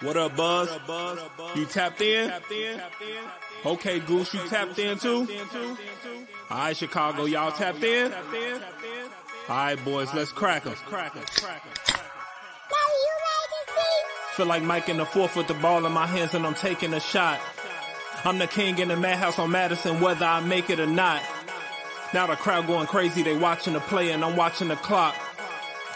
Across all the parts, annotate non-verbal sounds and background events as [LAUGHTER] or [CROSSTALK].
What up, Buzz? You tapped in? Okay, Goose, you tapped in too? All right, Chicago, y'all tapped in? All right, boys, let's crack crack 'em. Feel like Mike in the fourth with the ball in my hands and I'm taking a shot. I'm the king in the madhouse on Madison, whether I make it or not. Now the crowd going crazy, they watching the play and I'm watching the clock.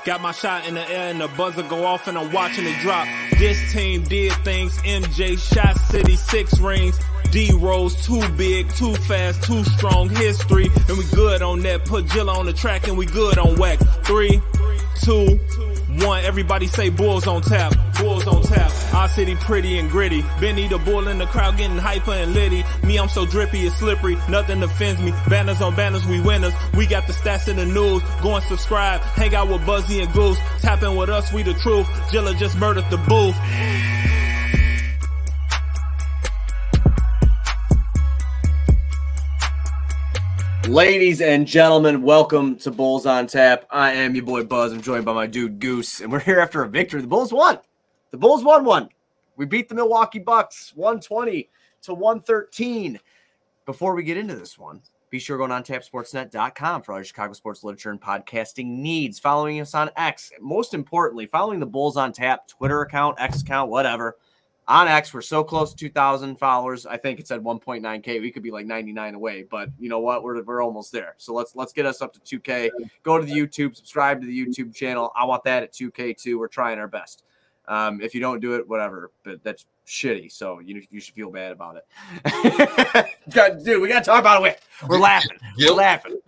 Got my shot in the air and the buzzer go off and I'm watching it drop. This team did things. MJ shot City six rings. D Rose too big, too fast, too strong. History and we good on that. Put Jilla on the track and we good on whack. Three, two, one. Everybody say Bulls on tap. Bulls on tap. Our city pretty and gritty. Benny the bull in the crowd getting hyper and litty. Me, I'm so drippy, and slippery. Nothing offends me. Banners on banners, we winners. We got the stats in the news. Go and subscribe. Hang out with Buzzy and Goose. Tapping with us, we the truth. Jilla just murdered the booth. Ladies and gentlemen, welcome to Bulls on Tap. I am your boy Buzz. I'm joined by my dude Goose, and we're here after a victory. The Bulls won. The Bulls won one. We beat the Milwaukee Bucks 120 to 113. Before we get into this one, be sure to go on tapsportsnet.com for all your Chicago sports literature and podcasting needs. Following us on X, most importantly, following the Bulls on Tap Twitter account, X account, whatever. On X, we're so close to 2,000 followers. I think it's at 1.9k. We could be like 99 away, but you know what? We're, we're almost there. So let's let's get us up to 2k. Go to the YouTube, subscribe to the YouTube channel. I want that at 2k too. We're trying our best. Um, if you don't do it, whatever, but that's shitty. So you you should feel bad about it. [LAUGHS] God, Dude, we gotta talk about it. We're laughing. We're laughing.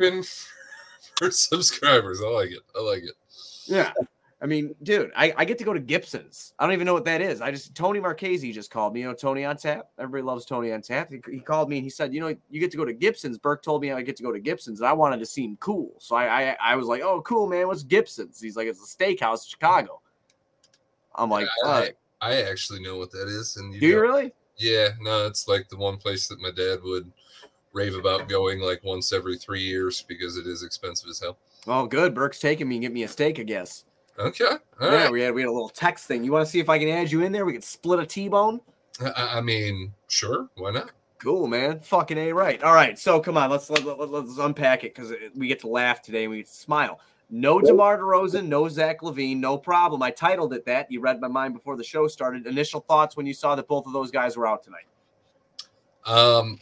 for subscribers. I like it. I like it. Yeah. I mean, dude, I, I get to go to Gibson's. I don't even know what that is. I just Tony Marchese just called me. You know, Tony on tap. Everybody loves Tony on tap. He, he called me and he said, you know, you get to go to Gibson's. Burke told me I get to go to Gibson's, and I wanted to seem cool. So I I, I was like, oh, cool, man. What's Gibson's? He's like, it's a steakhouse in Chicago. I'm like, I. I actually know what that is. And Do you really? Yeah, no, it's like the one place that my dad would rave about going like once every three years because it is expensive as hell. Oh, good. Burke's taking me and get me a steak, I guess. Okay. all yeah, right. we had we had a little text thing. You want to see if I can add you in there? We could split a T-bone. I, I mean, sure. Why not? Cool, man. Fucking a right. All right. So come on, let's let, let, let's unpack it because we get to laugh today and we get to smile. No DeMar DeRozan, no Zach LaVine, no problem. I titled it that. You read my mind before the show started. Initial thoughts when you saw that both of those guys were out tonight. Um,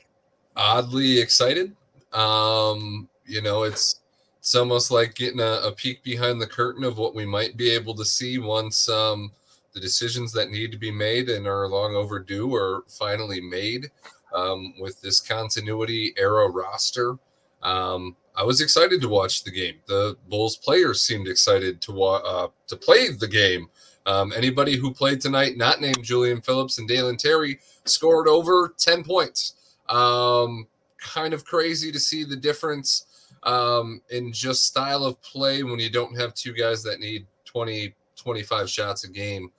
oddly excited. Um, you know, it's it's almost like getting a, a peek behind the curtain of what we might be able to see once um the decisions that need to be made and are long overdue are finally made um, with this continuity era roster. Um, I was excited to watch the game. The Bulls players seemed excited to wa- uh, to play the game. Um, anybody who played tonight, not named Julian Phillips and Dalen Terry, scored over 10 points. Um, kind of crazy to see the difference um, in just style of play when you don't have two guys that need 20, 25 shots a game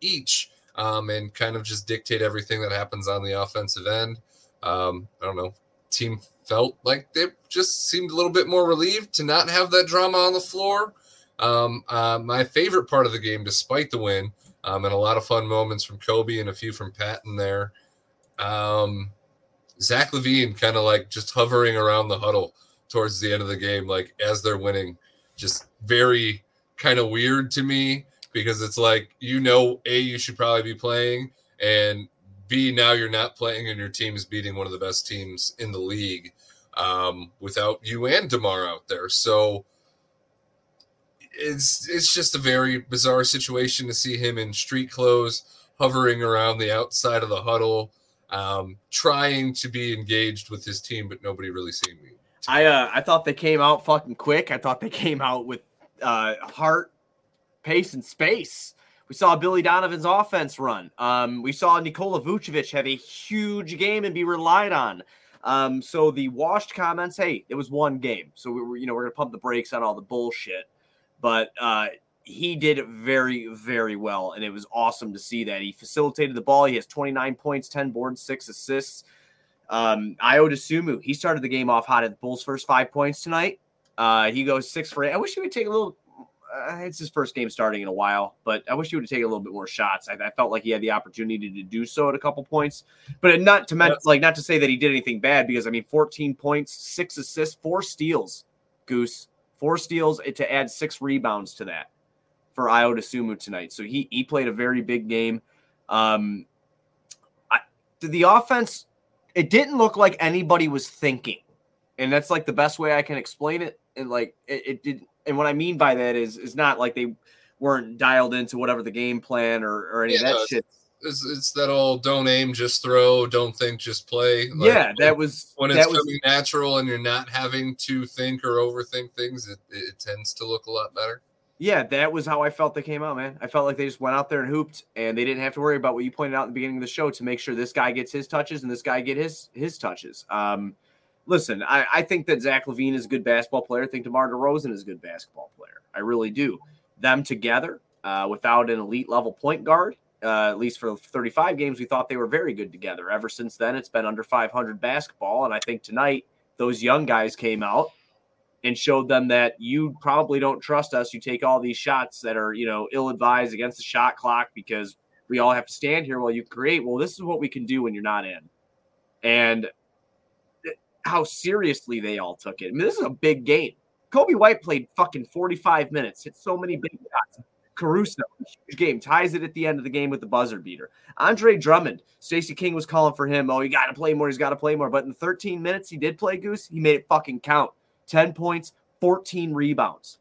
each um, and kind of just dictate everything that happens on the offensive end. Um, I don't know. Team felt like they just seemed a little bit more relieved to not have that drama on the floor. Um, uh, my favorite part of the game, despite the win, um, and a lot of fun moments from Coby and a few from Patton there. Um, Zach LaVine kind of like just hovering around the huddle towards the end of the game, like as they're winning, just very kind of weird to me because it's like you know, a you should probably be playing, and b now you're not playing, and your team is beating one of the best teams in the league um, without you and Demar out there. So it's it's just a very bizarre situation to see him in street clothes hovering around the outside of the huddle um, trying to be engaged with his team but nobody really seeing me I uh, I thought they came out fucking quick. I thought they [LAUGHS] came out with uh, heart, pace, and space. We saw Billy Donovan's offense run. Um, we saw Nikola Vucevic have a huge game and be relied on. Um, so the washed comments, hey, it was one game, so we were, you know, we're gonna pump the brakes on all the bullshit. But uh, he did very, very well, and it was awesome to see that he facilitated the ball. He has 29 points, 10 boards, six assists. Um, Ayo Dosunmu, he started the game off hot at the Bulls' first five points tonight. Uh, he goes six for eight. I wish he would take a little uh, it's his first game starting in a while, but I wish he would have taken a little bit more shots. I, I, felt like he had the opportunity to do so at a couple points, but not to men- like not to say that he did anything bad because I mean, 14 points, six assists, four steals, Goose, four steals to add six rebounds to that for Ayo Dosunmu tonight. So he he played a very big game. Um, I, the offense, it didn't look like anybody was thinking, and that's like the best way I can explain it. And like it, it did and what I mean by that is is not like they weren't dialed into whatever the game plan or, or any yeah, of that shit. It's, it's that all don't aim, just throw, don't think, just play. Like, yeah, that was when it's was, coming natural and you're not having to think or overthink things. It, it tends to look a lot better. Yeah, that was how I felt they came out, man. I felt like they just went out there and hooped, and they didn't have to worry about what you pointed out in the beginning of the show to make sure this guy gets his touches and this guy get his his touches. Um, listen, I, I think that Zach LaVine is a good basketball player. I think DeMar DeRozan is a good basketball player. I really do. Them together, uh, without an elite level point guard, uh, at least for 35 games, we thought they were very good together. Ever since then, it's been under 500 basketball. And I think tonight, those young guys came out and showed them that you probably don't trust us. You take all these shots that are, you know, ill advised against the shot clock because we all have to stand here while you create. Well, this is what we can do when you're not in. And how seriously they all took it. I mean, this is a big game. Coby White played fucking 45 minutes, hit so many big shots. Caruso, huge game, ties it at the end of the game with the buzzer beater. Andre Drummond, Stacey King was calling for him. Oh, he got to play more. He's got to play more. But in 13 minutes, he did play Goose. He made it fucking count. 10 points, 14 rebounds.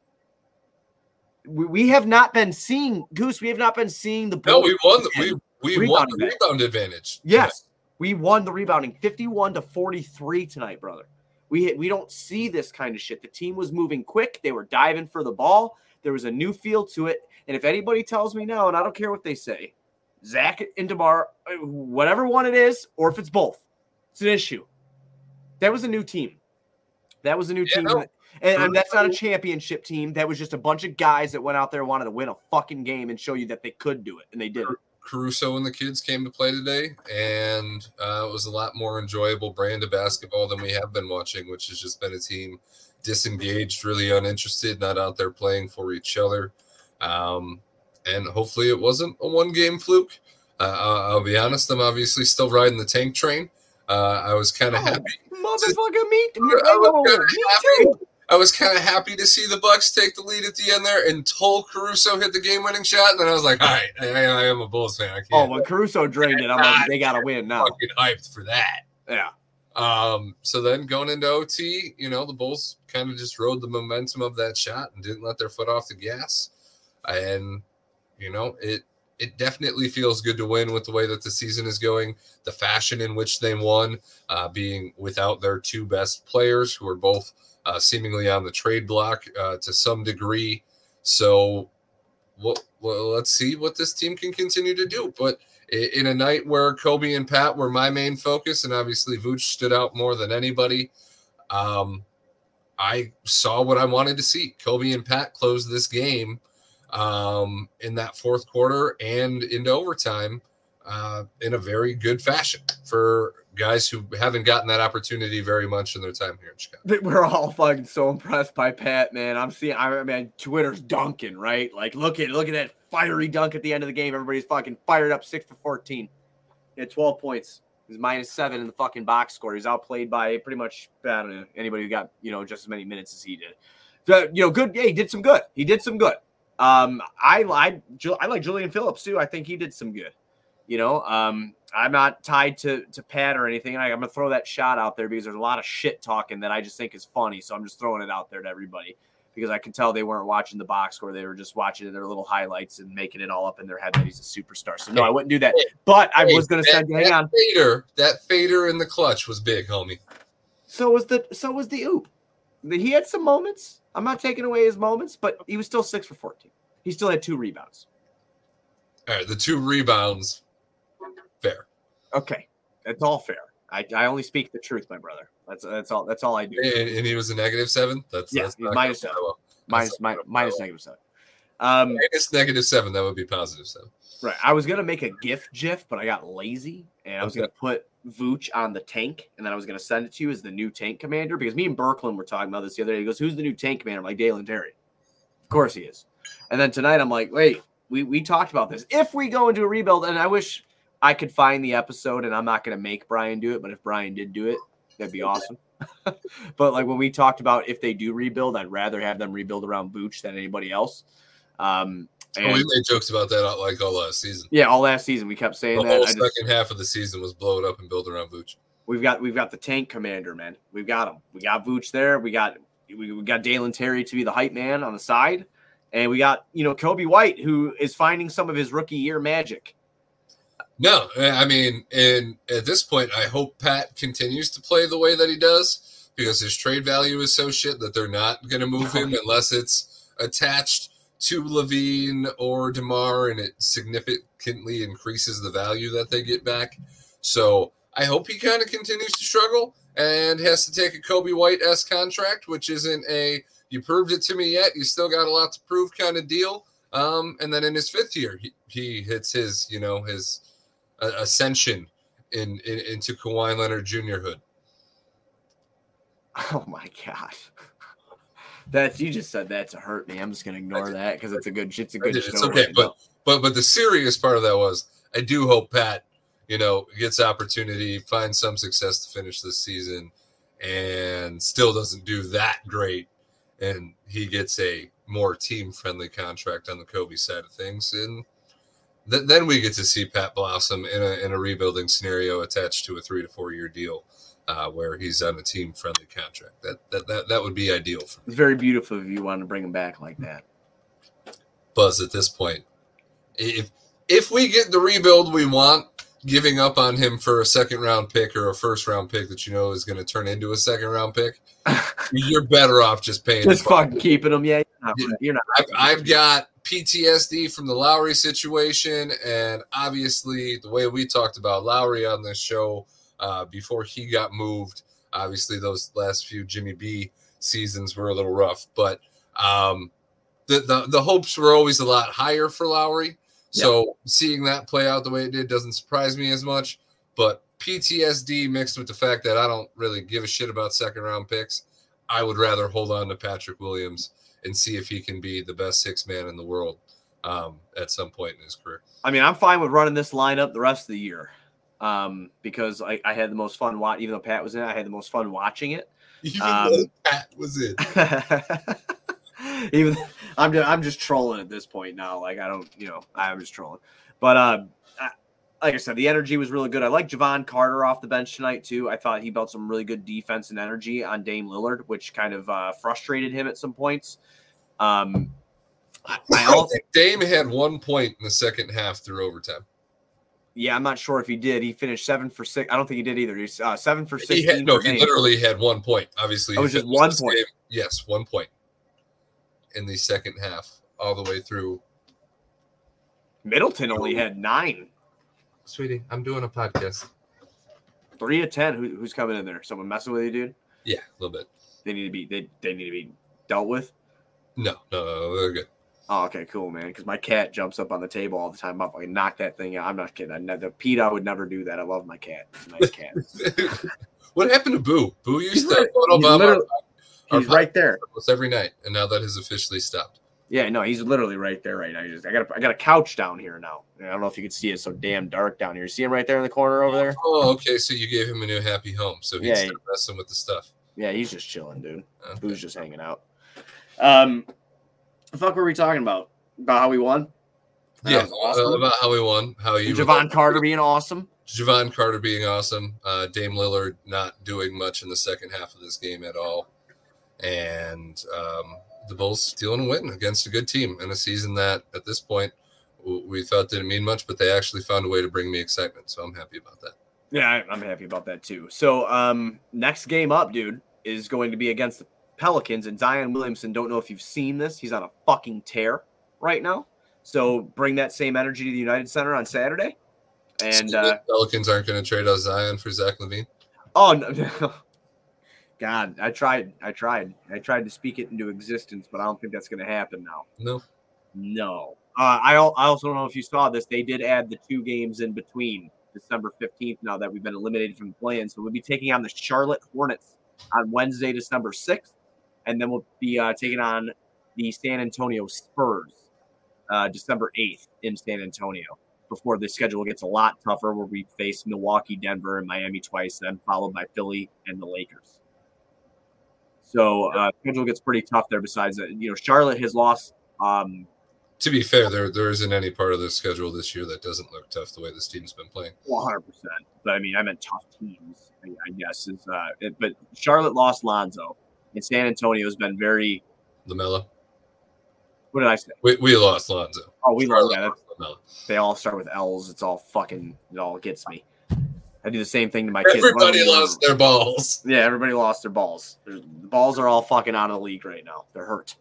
We, we have not been seeing Goose. We have not been seeing the. No, we won. The, we we won the rebound advantage. Yes, we won the rebounding 51 to 43 tonight, brother. We hit, we don't see this kind of shit. The team was moving quick. They were diving for the ball. There was a new feel to it. And if anybody tells me no, and I don't care what they say, Zach and Demar, uh, whatever one it is, or if it's both, it's an issue. That was a new team. That was a new yeah, team. No. And, and, that's not a [LAUGHS] championship team. That was just a bunch of guys that went out there wanted to win a fucking game and show you that they could do it, and they did. Caruso and the kids came to play today, and uh, it was a lot more enjoyable brand of basketball than we have been watching, which has just been a team disengaged, really uninterested, not out there playing for each other. Um, and hopefully, it wasn't a one-game fluke. Uh, I'll be honest; I'm obviously still riding the tank train. Uh, I was kind of oh, happy. Motherfucker, me, me, me, me too. I was kind of happy to see the Bucks take the lead at the end there until Caruso hit the game-winning shot, and then I was like, "All right, I, I am a Bulls fan. I can't." Oh, when Caruso drained it, I'm like, "They got to win now." Fucking hyped for that. Yeah. Um. So then going into OT, you know, the Bulls kind of just rode the momentum of that shot and didn't let their foot off the gas, and you know it. It definitely feels good to win with the way that the season is going, the fashion in which they won, uh, being without their two best players, who are both uh, seemingly on the trade block uh, to some degree. So, well, well, let's see what this team can continue to do. But in a night where Coby and Pat were my main focus, and obviously Vooch stood out more than anybody, um, I saw what I wanted to see. Coby and Pat closed this game um, in that fourth quarter and into overtime uh, in a very good fashion for guys who haven't gotten that opportunity very much in their time here in Chicago. We're all fucking so impressed by Pat, man. I'm seeing, I mean, Twitter's dunking, right? Like, look at look at that fiery dunk at the end of the game. Everybody's fucking fired up, six for fourteen. He had 12 points. He's minus seven in the fucking box score. He's outplayed by pretty much I don't know anybody who got you know just as many minutes as he did. So, you know, good. Yeah, he did some good. He did some good. Um, I I I like Julian Phillips too. I think he did some good. You know, um, I'm not tied to to Pat or anything. I, am gonna throw that shot out there because there's a lot of shit talking that I just think is funny. So I'm just throwing it out there to everybody because I can tell they weren't watching the box score; they were just watching their little highlights and making it all up in their head that he's a superstar. So no, I wouldn't do that. But I was gonna send. Hang on, fader that fader in the clutch was big, homie. So was the so was the oop. He had some moments. I'm not taking away his moments, but he was still six for 14. He still had two rebounds. All right, the two rebounds Fair. Okay, that's all fair. I, I only speak the truth, my brother. That's that's all. That's all I do. And, and he was a negative seven. That's yeah, that's minus seven. Well. Minus, minus, minus negative seven. Um, minus negative seven. That would be positive seven. Right. I was gonna make a GIF GIF, but I got lazy, and I was okay. gonna put Vooch on the tank, and then I was gonna send it to you as the new tank commander because me and Berkland were talking about this the other day. He goes, "Who's the new tank commander?" I'm like Dalen Terry. Of course he is. And then tonight I'm like, wait, we we talked about this. If we go into a rebuild, and I wish I could find the episode, and I'm not going to make Brian do it, but if Brian did do it, that'd be awesome. [LAUGHS] but like when we talked about if they do rebuild, I'd rather have them rebuild around Vooch than anybody else. Um, and, oh, we made jokes about that like all last season. Yeah, all last season we kept saying the that. The whole second just, half of the season was blow it up and build around Vooch. We've got we've got the tank commander, man. We've got him. We got Vooch there. We got we, we got Dalen Terry to be the hype man on the side, and we got you know Coby White who is finding some of his rookie year magic. No, I mean, and at this point, I hope Pat continues to play the way that he does because his trade value is so shit that they're not going to move him [LAUGHS] unless it's attached to LaVine or DeMar and it significantly increases the value that they get back. So I hope he kind of continues to struggle and has to take a Coby White S contract, which isn't a you proved it to me yet. You still got a lot to prove kind of deal. Um, and then in his fifth year, he, he hits his, you know, his uh, ascension in, in into Kawhi Leonard Jr. hood. Oh my gosh. [LAUGHS] That you just said that to hurt me. I'm just gonna ignore that because it's a good it's a good It's okay, right but but but the serious part of that was I do hope Pat you know, gets opportunity, finds some success to finish this season, and still doesn't do that great. And he gets a more team friendly contract on the Coby side of things. And th- then we get to see Pat blossom in a, in a rebuilding scenario attached to a three to four year deal. Uh, where he's on a team friendly contract. That, that that that would be ideal for me. It's very beautiful if you want to bring him back like that. Buzz, at this point, if if we get the rebuild we want, giving up on him for a second round pick or a first round pick that you know is going to turn into a second round pick, [LAUGHS] you're better off just paying. Just fucking keeping him. Yeah, not. You're not I've, I've, got PTSD from the Lowry situation, and obviously the way we talked about Lowry on this show uh, before he got moved. Obviously, those last few Jimmy B seasons were a little rough, but um, the, the the hopes were always a lot higher for Lowry. So seeing that play out the way it did doesn't surprise me as much. But PTSD mixed with the fact that I don't really give a shit about second round picks, I would rather hold on to Patrick Williams and see if he can be the best six man in the world um, at some point in his career. I mean, I'm fine with running this lineup the rest of the year um, because I, I, had the most fun watching. Even though Pat was in I had the most fun watching it. [LAUGHS] Even um, though Pat was in. [LAUGHS] Even I'm just, I'm just trolling at this point now. Like I don't, you know, I'm just trolling. But uh, like I said, the energy was really good. I like Jevon Carter off the bench tonight too. I thought he built some really good defense and energy on Dame Lillard, which kind of uh, frustrated him at some points. Um, I, [LAUGHS] I think Dame had one point in the second half through overtime. Yeah, I'm not sure if he did. He finished seven for six. I don't think he did either. He's uh, seven for six. No, he literally had one point. Obviously, it was just one point. Game. Yes, one point in the second half, all the way through. Middleton only had nine. Sweetie, I'm doing a podcast. Three of ten. Who, who's coming in there? Someone messing with you, dude? Yeah, a little bit. They need to be they, they need to be dealt with. No, no, no, they're good. Oh, okay, cool, man. Because my cat jumps up on the table all the time. I'm like, knock that thing out. I'm not kidding. I never, Pete, I would never do that. I love my cat. It's a nice cat. [LAUGHS] what happened to Boo? Boo used to photo He's right there. Almost every night, and now that has officially stopped. Yeah, no, he's literally right there right now. Just, I got a, I got a couch down here now. I don't know if you can see it. so damn dark down here. You see him right there in the corner over there? Oh, okay. So you gave him a new happy home. So he's yeah, he, messing with the stuff. Yeah, he's just chilling, dude. Okay. Boo's just hanging out. Um, the fuck were we talking about? About how we won? yeah, awesome. uh, about how we won. How you Jevon Carter being awesome. Jevon Carter being awesome. Uh, Dame Lillard not doing much in the second half of this game at all and um, the Bulls stealing a win against a good team in a season that at this point we thought didn't mean much, but they actually found a way to bring me excitement. So I'm happy about that. Yeah, I'm happy about that too. So um, next game up, dude, is going to be against the Pelicans and Zion Williamson. Don't know if you've seen this. He's on a fucking tear right now. So bring that same energy to the United Center on Saturday. And so uh, Pelicans aren't going to trade out Zion for Zach LaVine. Oh no, [LAUGHS] God, I tried. I tried. I tried to speak it into existence, but I don't think that's going to happen now. No. No. Uh, I, I also don't know if you saw this. They did add the two games in between December 15th now that we've been eliminated from the play-in. So we'll be taking on the Charlotte Hornets on Wednesday, December 6th. And then we'll be uh, taking on the San Antonio Spurs uh, December 8th in San Antonio before the schedule gets a lot tougher, where we face Milwaukee, Denver, and Miami twice, then followed by Philly and the Lakers. So uh, schedule gets pretty tough there. Besides that, you know, Charlotte has lost. Um, To be fair, there there isn't any part of the schedule this year that doesn't look tough the way this team's been playing. 100 percent. But I mean, I meant tough teams. I, I guess is. Uh, it, but Charlotte lost Lonzo, and San Antonio's been very. LaMelo, What did I say? we, we lost Lonzo. Oh, we lost. Yeah, Charlotte lost LaMelo. they all start with L's. It's all fucking. It all gets me. I do the same thing to my kids. Everybody lost their balls. Yeah, everybody lost their balls. There's, the balls are all fucking out of the league right now. They're hurt.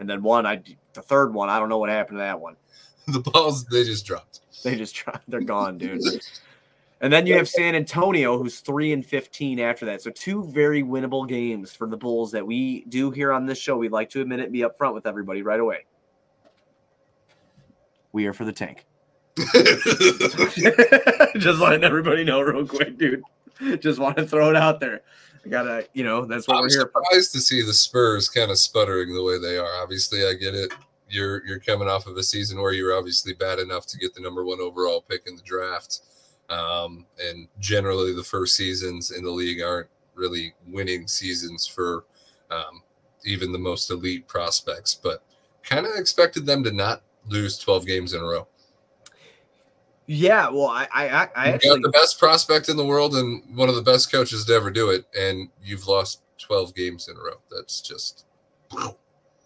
And then one, I the third one, I don't know what happened to that one. [LAUGHS] The balls they just dropped. They just try, [LAUGHS] they're gone, dude. [LAUGHS] And then you have San Antonio, who's three and fifteen after that. So two very winnable games for the Bulls that we do here on this show. We'd like to admit it, and be upfront with everybody right away. We are for the tank. [LAUGHS] Just letting everybody know real quick, dude. Just want to throw it out there. I gotta, you know, that's what I'm we're here for. surprised to see the Spurs kind of sputtering the way they are. Obviously, I get it. You're you're coming off of a season where you're obviously bad enough to get the number one overall pick in the draft, um, and generally the first seasons in the league aren't really winning seasons for um, even the most elite prospects. But kind of expected them to not lose 12 games in a row. Yeah, well, I, I, I actually, got the best prospect in the world and one of the best coaches to ever do it, and you've lost 12 games in a row. That's just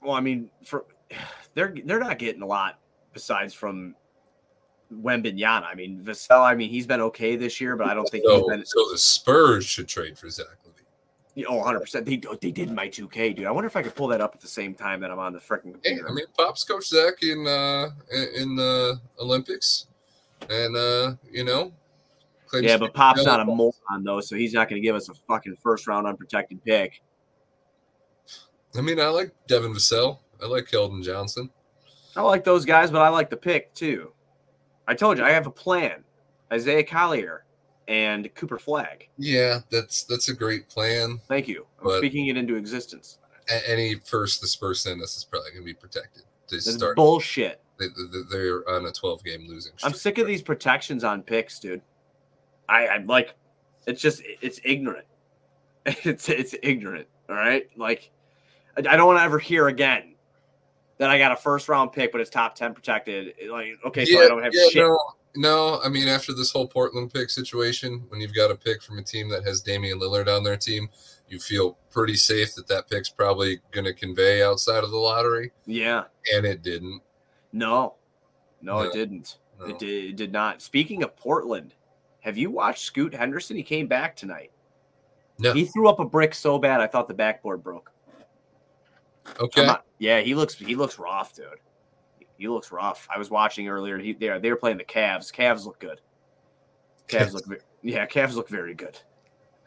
well, I mean, for [SIGHS] they're they're not getting a lot besides from Wembanyama. I mean, Vassell. I mean, he's been okay this year, but I don't think he's so, been. so the Spurs should trade for Zach LaVine. Oh, 100 percent. They they did my 2K, dude. I wonder if I could pull that up at the same time that I'm on the freaking Hey. I mean, Pop's coach Zach in uh in- in the Olympics, and uh you know, claims yeah, but Pop's not a moron though, so he's not going to give us a fucking first round unprotected pick. I mean, I like Devin Vassell. I like Keldon Johnson. I like those guys, but I like the pick too. I told you I have a plan. Isaiah Collier and Cooper Flagg. Yeah, that's that's a great plan. Thank you. I'm speaking it into existence. Any first Spurs send us is probably going to be protected. This is start. bullshit. They, they- they're on a 12 game losing. Streak. I'm sick of these protections on picks, dude. I, I'm like, it's just it's ignorant. [LAUGHS] It's it's ignorant. All right, like I, I don't want to ever hear again that I got a first round pick, but it's top ten protected. Like, okay, so I don't have shit. No, no, I mean, after this whole Portland pick situation, when you've got a pick from a team that has Damian Lillard on their team, you feel pretty safe that that pick's probably going to convey outside of the lottery, Yeah, and it didn't. No, no, No. it didn't. No. It did, it did not. Speaking of Portland, have you watched Scoot Henderson? He came back tonight. No. He threw up a brick so bad I thought the backboard broke. Okay. not- yeah, he looks he looks rough, dude. He looks rough. I was watching earlier. He they, they were playing the Cavs. Cavs look good. Cavs look [LAUGHS] yeah, Cavs look very good.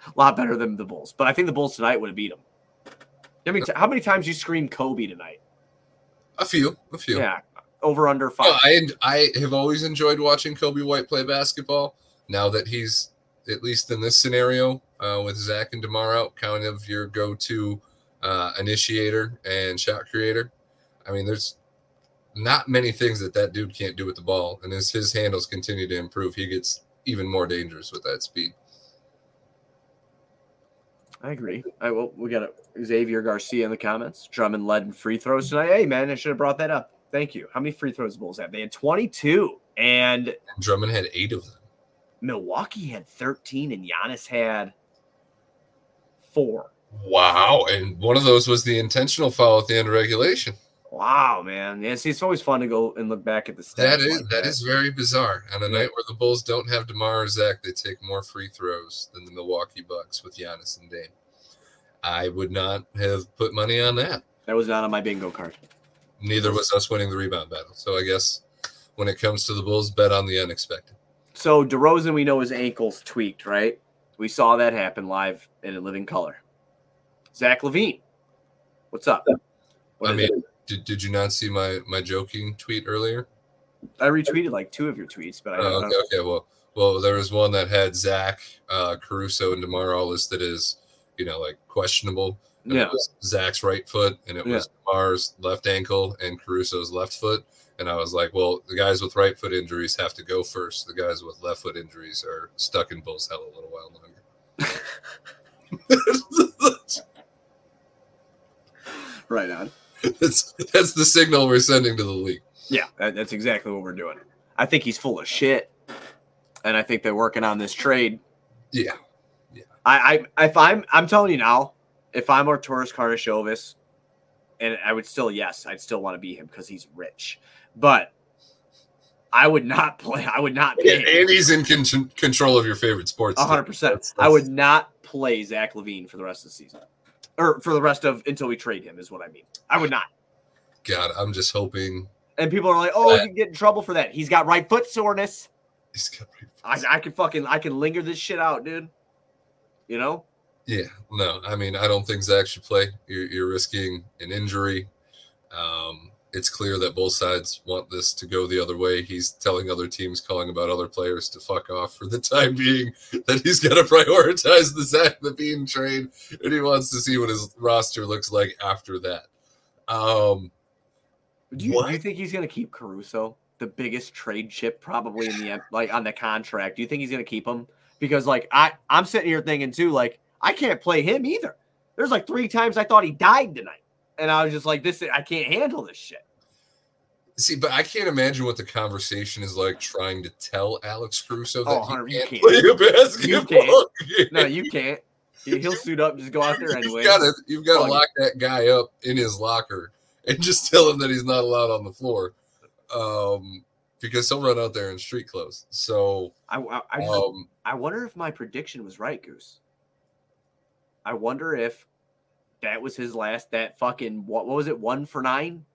A lot better than the Bulls. But I think the Bulls tonight would have beat them. I mean, how many times you screamed Coby tonight? A few, a few. Yeah, over under five. Well, I I have always enjoyed watching Coby White play basketball. Now that he's at least in this scenario uh, with Zach and Demar out, kind of your go-to uh, initiator and shot creator. I mean, there's not many things that that dude can't do with the ball, and as his handles continue to improve, he gets even more dangerous with that speed. I agree. I will. We got a, Xavier Garcia in the comments. Drummond led in free throws tonight. Hey man, I should have brought that up. Thank you. How many free throws the Bulls have? They had 22, and Drummond had eight of them. Milwaukee had 13, and Giannis had four. Wow! And one of those was the intentional foul at the end of regulation. Wow, man. Yeah, see, it's always fun to go and look back at the stats. That is like that is very bizarre. On a Yeah. night where the Bulls don't have Demar or Zach, they take more free throws than the Milwaukee Bucks with Giannis and Dame. I would not have put money on that. that was not on my bingo card. Neither was us winning the rebound battle. So I guess when it comes to the Bulls, bet on the unexpected. So DeRozan, we know his ankles tweaked, right? We saw that happen live and in living color. Zach Levine, what's up? What I mean, it? did, did you not see my my joking tweet earlier? I retweeted like two of your tweets, but I Oh, don't okay, know. okay. Well, well, there was one that had Zach, uh, Caruso, and Demar all listed as you know, like questionable. And Yeah. It was Zach's right foot, and it Yeah. was Mars left ankle and Caruso's left foot. And I was like, well, the guys with right foot injuries have to go first. The guys with left foot injuries are stuck in Bulls hell a little while longer. [LAUGHS] [LAUGHS] Right on. that's that's the signal we're sending to the league. Yeah, that, that's exactly what we're doing. I think he's full of shit, and I think they're working on this trade. Yeah. I, I if I'm I'm telling you now, if I'm Arturas Karnisovas, and I would still yes, I'd still want to be him because he's rich, but I would not [LAUGHS] play. I would not Yeah, pay and he's in con- control of your favorite sports. hundred percent. I would not play Zach LaVine for the rest of the season, or for the rest of until we trade him. Is what I mean. I would not. God, I'm just hoping And people are like, "Oh, That- you can get in trouble for that." He's got right foot soreness. he's got. I, I can fucking I can linger this shit out, dude. You know? Yeah, no, I mean, I don't think Zach should play. You're, you're risking an injury. Um, it's clear that both sides want this to go the other way. He's telling other teams, calling about other players to fuck off for the time being. [LAUGHS] That he's got to prioritize the Zach LaVine trade, and he wants to see what his roster looks like after that. Um, Do you, do you think he's gonna keep Caruso, the biggest trade chip probably in the like on the contract? Do you think he's gonna keep him? Because like I I'm sitting here thinking too, like I can't play him either. There's like three times I thought he died tonight, and I was just like, this I can't handle this shit. see, but I can't imagine what the conversation is like trying to tell Alex Caruso that Oh, he Hunter, you can't, can't. play a basketball game. No, you can't. He- He'll suit up, just go out there anyway. You've got to you've got to lock that guy up in his locker and just tell him that he's not allowed on the floor, um, because he'll run out there in street clothes. So, I I, I, just, um, I wonder if my prediction was right, Goose. I wonder if that was his last that fucking what, what was it one for nine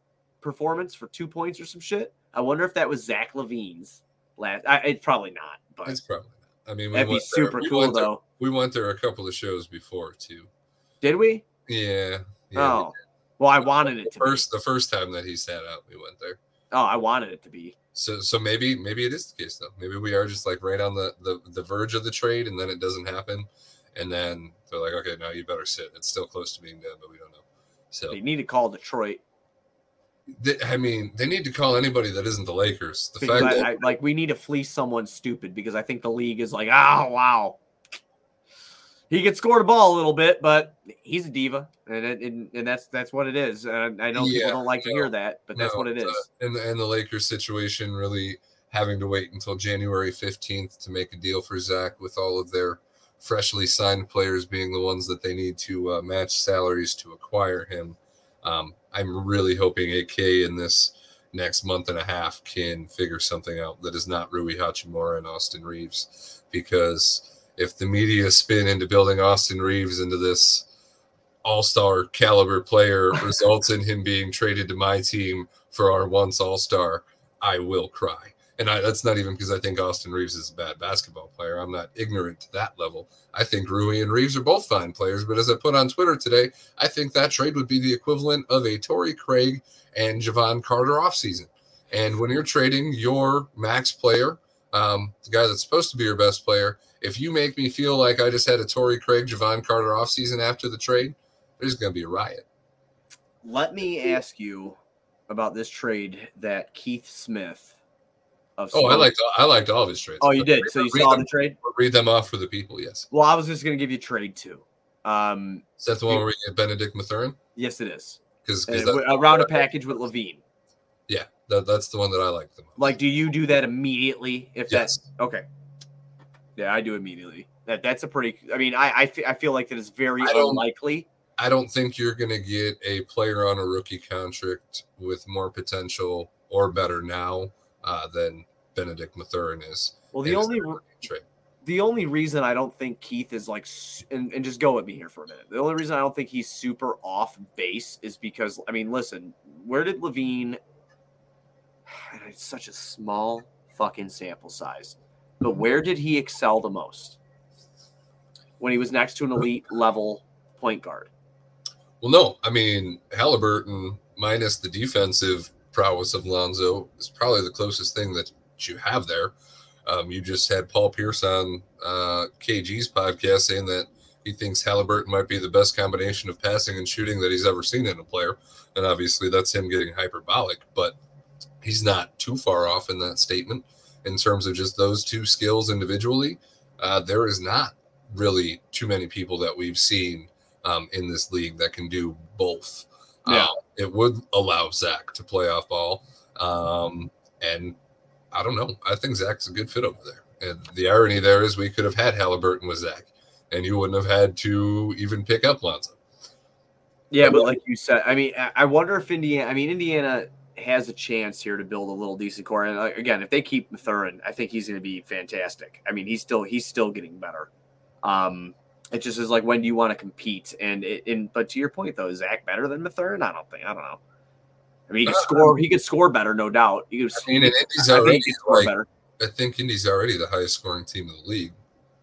performance for two points or some shit. I wonder if that was Zach LaVine's last. I, it's probably not, but it's probably. Not. I mean, we that'd be went there- super we cool there- though. we went there a couple of shows before too. Did we? Yeah. yeah we oh, well, I wanted it to First, the first time that he sat out, we went there. Oh, I wanted it to be. So, so maybe, maybe it is the case though. Maybe we are just like right on the the, the verge of the trade, and then it doesn't happen, and then they're like, okay, now you better sit. It's still close to being done, but we don't know. So, They need to call Detroit. they, I mean, they need to call anybody that isn't the Lakers. The Because fact I, that I, like we need to fleece someone stupid because I think the league is like, oh wow, he can score the ball a little bit, but he's a diva, and it, and, and that's that's what it is. And I know Yeah, people don't like to hear that, but that's no, what it is. uh, and the, and the Lakers situation really having to wait until January fifteenth to make a deal for Zach with all of their freshly signed players being the ones that they need to uh, match salaries to acquire him. Um, I'm really hoping AK in this next month and a half can figure something out that is not Rui Hachimura and Austin Reaves, because if the media spin into building Austin Reaves into this all-star caliber player [LAUGHS] results in him being traded to my team for our once all-star, I will cry. And I, that's not even because I think Austin Reaves is a bad basketball player. I'm not ignorant to that level. I think Rui and Reaves are both fine players. But as I put on Twitter today, I think that trade would be the equivalent of a Torrey Craig and Jevon Carter offseason. And when you're trading your max player, um, the guy that's supposed to be your best player, if you make me feel like I just had a Torrey Craig, Jevon Carter offseason after the trade, there's going to be a riot. Let me ask you about this trade that Keith Smith of Oh, I liked I liked all of his trades. Oh, you did. So you saw them, the trade. read them off for the people. Yes, Well, I was just going to give you trade two. Um, is that the one where we get Bennedict Mathurin? yes, it is. Because Uh, around a package with LaVine. yeah, that, that's the one that I like the most. Like, do you do that immediately? If yes, that's okay. Yeah, I do immediately. That that's a pretty. I mean, I I, I feel like that is very I unlikely. I don't think you're going to get a player on a rookie contract with more potential or better now uh, than Bennedict Mathurin is. Well, the only trade. the only reason I don't think Keith is like, and, and just go with me here for a minute. The only reason I don't think he's super off base is because, I mean, listen, where did LaVine, [SIGHS] it's such a small fucking sample size, but where did he excel the most? When he was next to an elite level point guard. Well, no, I mean Halliburton minus the defensive prowess of Lonzo is probably the closest thing that you have there. Um, you just had Paul Pierce on uh, KG's podcast saying that he thinks Halliburton might be the best combination of passing and shooting that he's ever seen in a player. And obviously, that's him getting hyperbolic, but he's not too far off in that statement in terms of just those two skills individually. Uh, there is not really too many people that we've seen um, in this league that can do both. Yeah. Uh, it would allow Zach to play off ball. Um, and I don't know. I think Zach's a good fit over there. And the irony there is we could have had Halliburton with Zach, and you wouldn't have had to even pick up Lonzo. Yeah, but like you said, I mean, I- I wonder if Indiana. I mean, Indiana has a chance here to build a little decent core. And uh, again, if they keep Mathurin, I think he's going to be fantastic. I mean, he's still he's still getting better. Um, it just is like when do you want to compete? And it, and but to your point though, is Zach better than Mathurin? I don't think. I don't know. I mean, he could Uh, score. He could score better, no doubt. He could, I mean, Indy's I think already score like better. I think Indy's already the highest scoring team in the league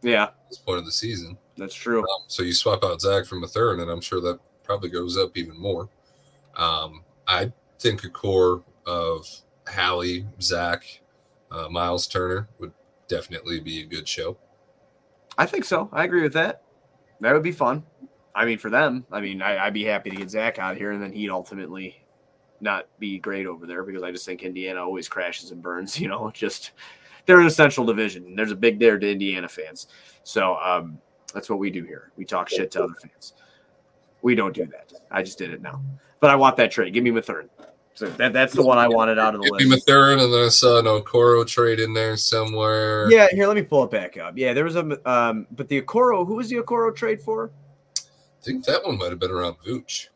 Yeah, at this point of the season. that's true. Um, so you swap out Zach from Mathurin, and I'm sure that probably goes up even more. Um, I think a core of Hallie, Zach, uh, Miles Turner would definitely be a good show. I think so. I agree with that. That would be fun. I mean, for them, I mean, I, I'd be happy to get Zach out here, and then he'd ultimately not be great over there because I just think Indiana always crashes and burns. [LAUGHS] You know, just they're in a central division. There's a big there to Indiana fans, so um, that's what we do here. We talk shit to other fans. We don't do that. I just did it now, but I want that trade. Give me Mathurin. So that, that's the one I wanted out of the Give list. Mathurin, and then I saw an Okoro trade in there somewhere. Yeah, here, let me pull it back up. Yeah, there was a, um, but the Okoro, who was the Okoro trade for? I think that one might have been around Vooch.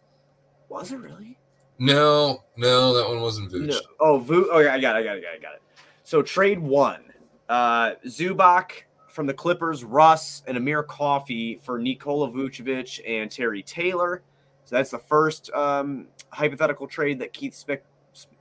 Was it really? No, no, that one wasn't Vooch. No. Oh, Vu. Oh, yeah, I got it. I got it. I got it. I got it. So trade one, uh, Zubac from the Clippers, Russ and Amir Coffey for Nikola Vucevic and Terry Taylor. So that's the first um, hypothetical trade that Keith Smith,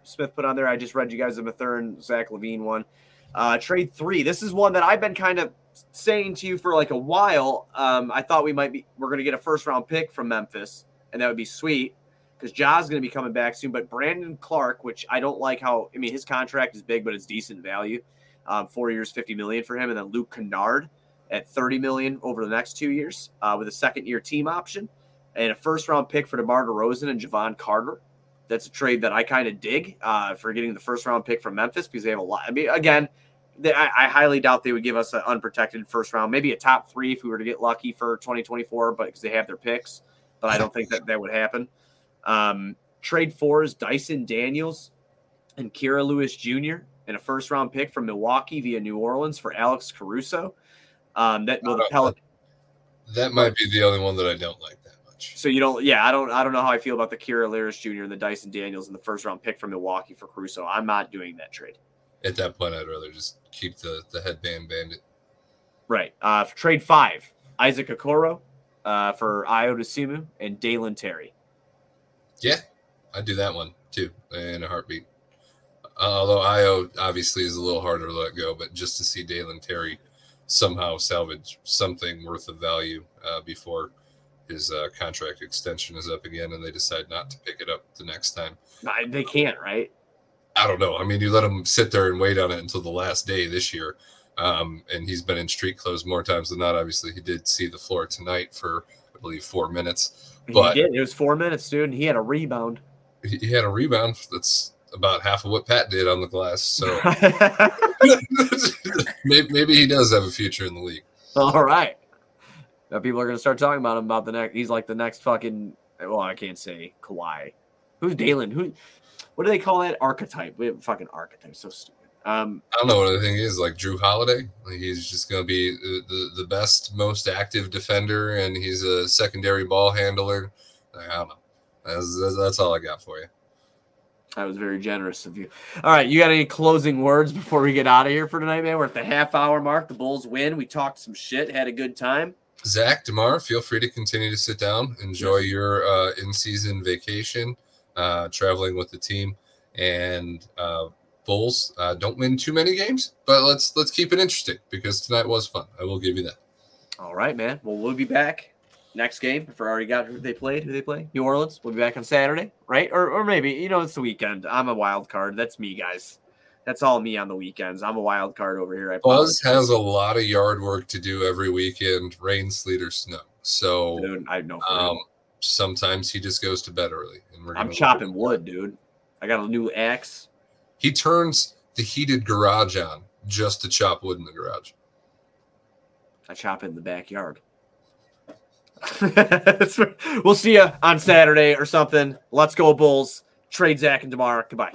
Smith put on there. I just read you guys the Mathurin, Zach LaVine one. Uh, trade three. This is one that I've been kind of saying to you for like a while. Um, I thought we might be we're going to get a first round pick from Memphis, and that would be sweet because Ja's going to be coming back soon. But Brandon Clarke, which I don't like how I mean his contract is big, but it's decent value. Um, four years, fifty million for him, and then Luke Kennard at thirty million over the next two years uh, with a second year team option and a first round pick for DeMar DeRozan and Jevon Carter. That's a trade that I kind of dig uh, for getting the first round pick from Memphis because they have a lot. I mean, again, they, I, I highly doubt they would give us an unprotected first round, maybe a top three if we were to get lucky for 2024, but because they have their picks. But I don't think that that would happen. Um, trade four is Dyson Daniels and Kira Lewis Jr. and a first round pick from Milwaukee via New Orleans for Alex Caruso. Um, that will the Uh, Pel- That might be the only one that I don't like much. So you don't, yeah, I don't, I don't know how I feel about the Kira Lewis Jr. and the Dyson Daniels and the first round pick from Milwaukee for Caruso. I'm not doing that trade. At that point, I'd rather just keep the the headband bandit. Right. Uh, trade five, Isaac Okoro uh, for Ayo Dosunmu and Dalen Terry. Yeah, I'd do that one too in a heartbeat. Although Ayo obviously is a little harder to let go, but just to see Dalen Terry somehow salvage something worth of value uh, before his uh, contract extension is up again, and they decide not to pick it up the next time. I- They can't, right? I don't know. I mean, you let him sit there and wait on it until the last day this year, um, and he's been in street clothes more times than not. Obviously, he did see the floor tonight for I believe four minutes. But- he did. It was four minutes, dude. And he had a rebound. He, he had a rebound that's about half of what Pat did on the glass. So [LAUGHS] [LAUGHS] maybe, maybe he does have a future in the league. All right. Now people are gonna start talking about him about the next. He's like the next fucking. Well, I can't say Kawhi. Who's Dalen? Who? What do they call that archetype? We have fucking archetype. So stupid. Um, I don't know what the thing is like Jrue Holiday. Like he's just going to be the, the, best, most active defender, and he's a secondary ball handler. I don't know. That's, that's, that's all I got for you. that was very generous of you. All right, you got any closing words before we get out of here for tonight, man? We're at the half hour mark. The Bulls win. We talked some shit. Had a good time. Zach Demar, feel free to continue to sit down, enjoy your uh, in-season vacation, uh, traveling with the team, and uh, Bulls uh, don't win too many games, but let's let's keep it interesting because tonight was fun. I will give you that. All right, man. Well, we'll be back next game. If I already got who they played, who they play, New Orleans. We'll be back on Saturday, right? Or, or maybe you know it's the weekend. I'm a wild card. That's me, guys. That's all me on the weekends. I'm a wild card over here. I Buzz has a lot of yard work to do every weekend, rain, sleet, or snow. So Dude, I know. for um, sometimes he just goes to bed early. And we're I'm chopping wood, dude. I got a new axe. He turns the heated garage on just to chop wood in the garage. I chop it in the backyard. [LAUGHS] we'll see you on Saturday or something. Let's go, Bulls. Trade Zach and Demar. Goodbye.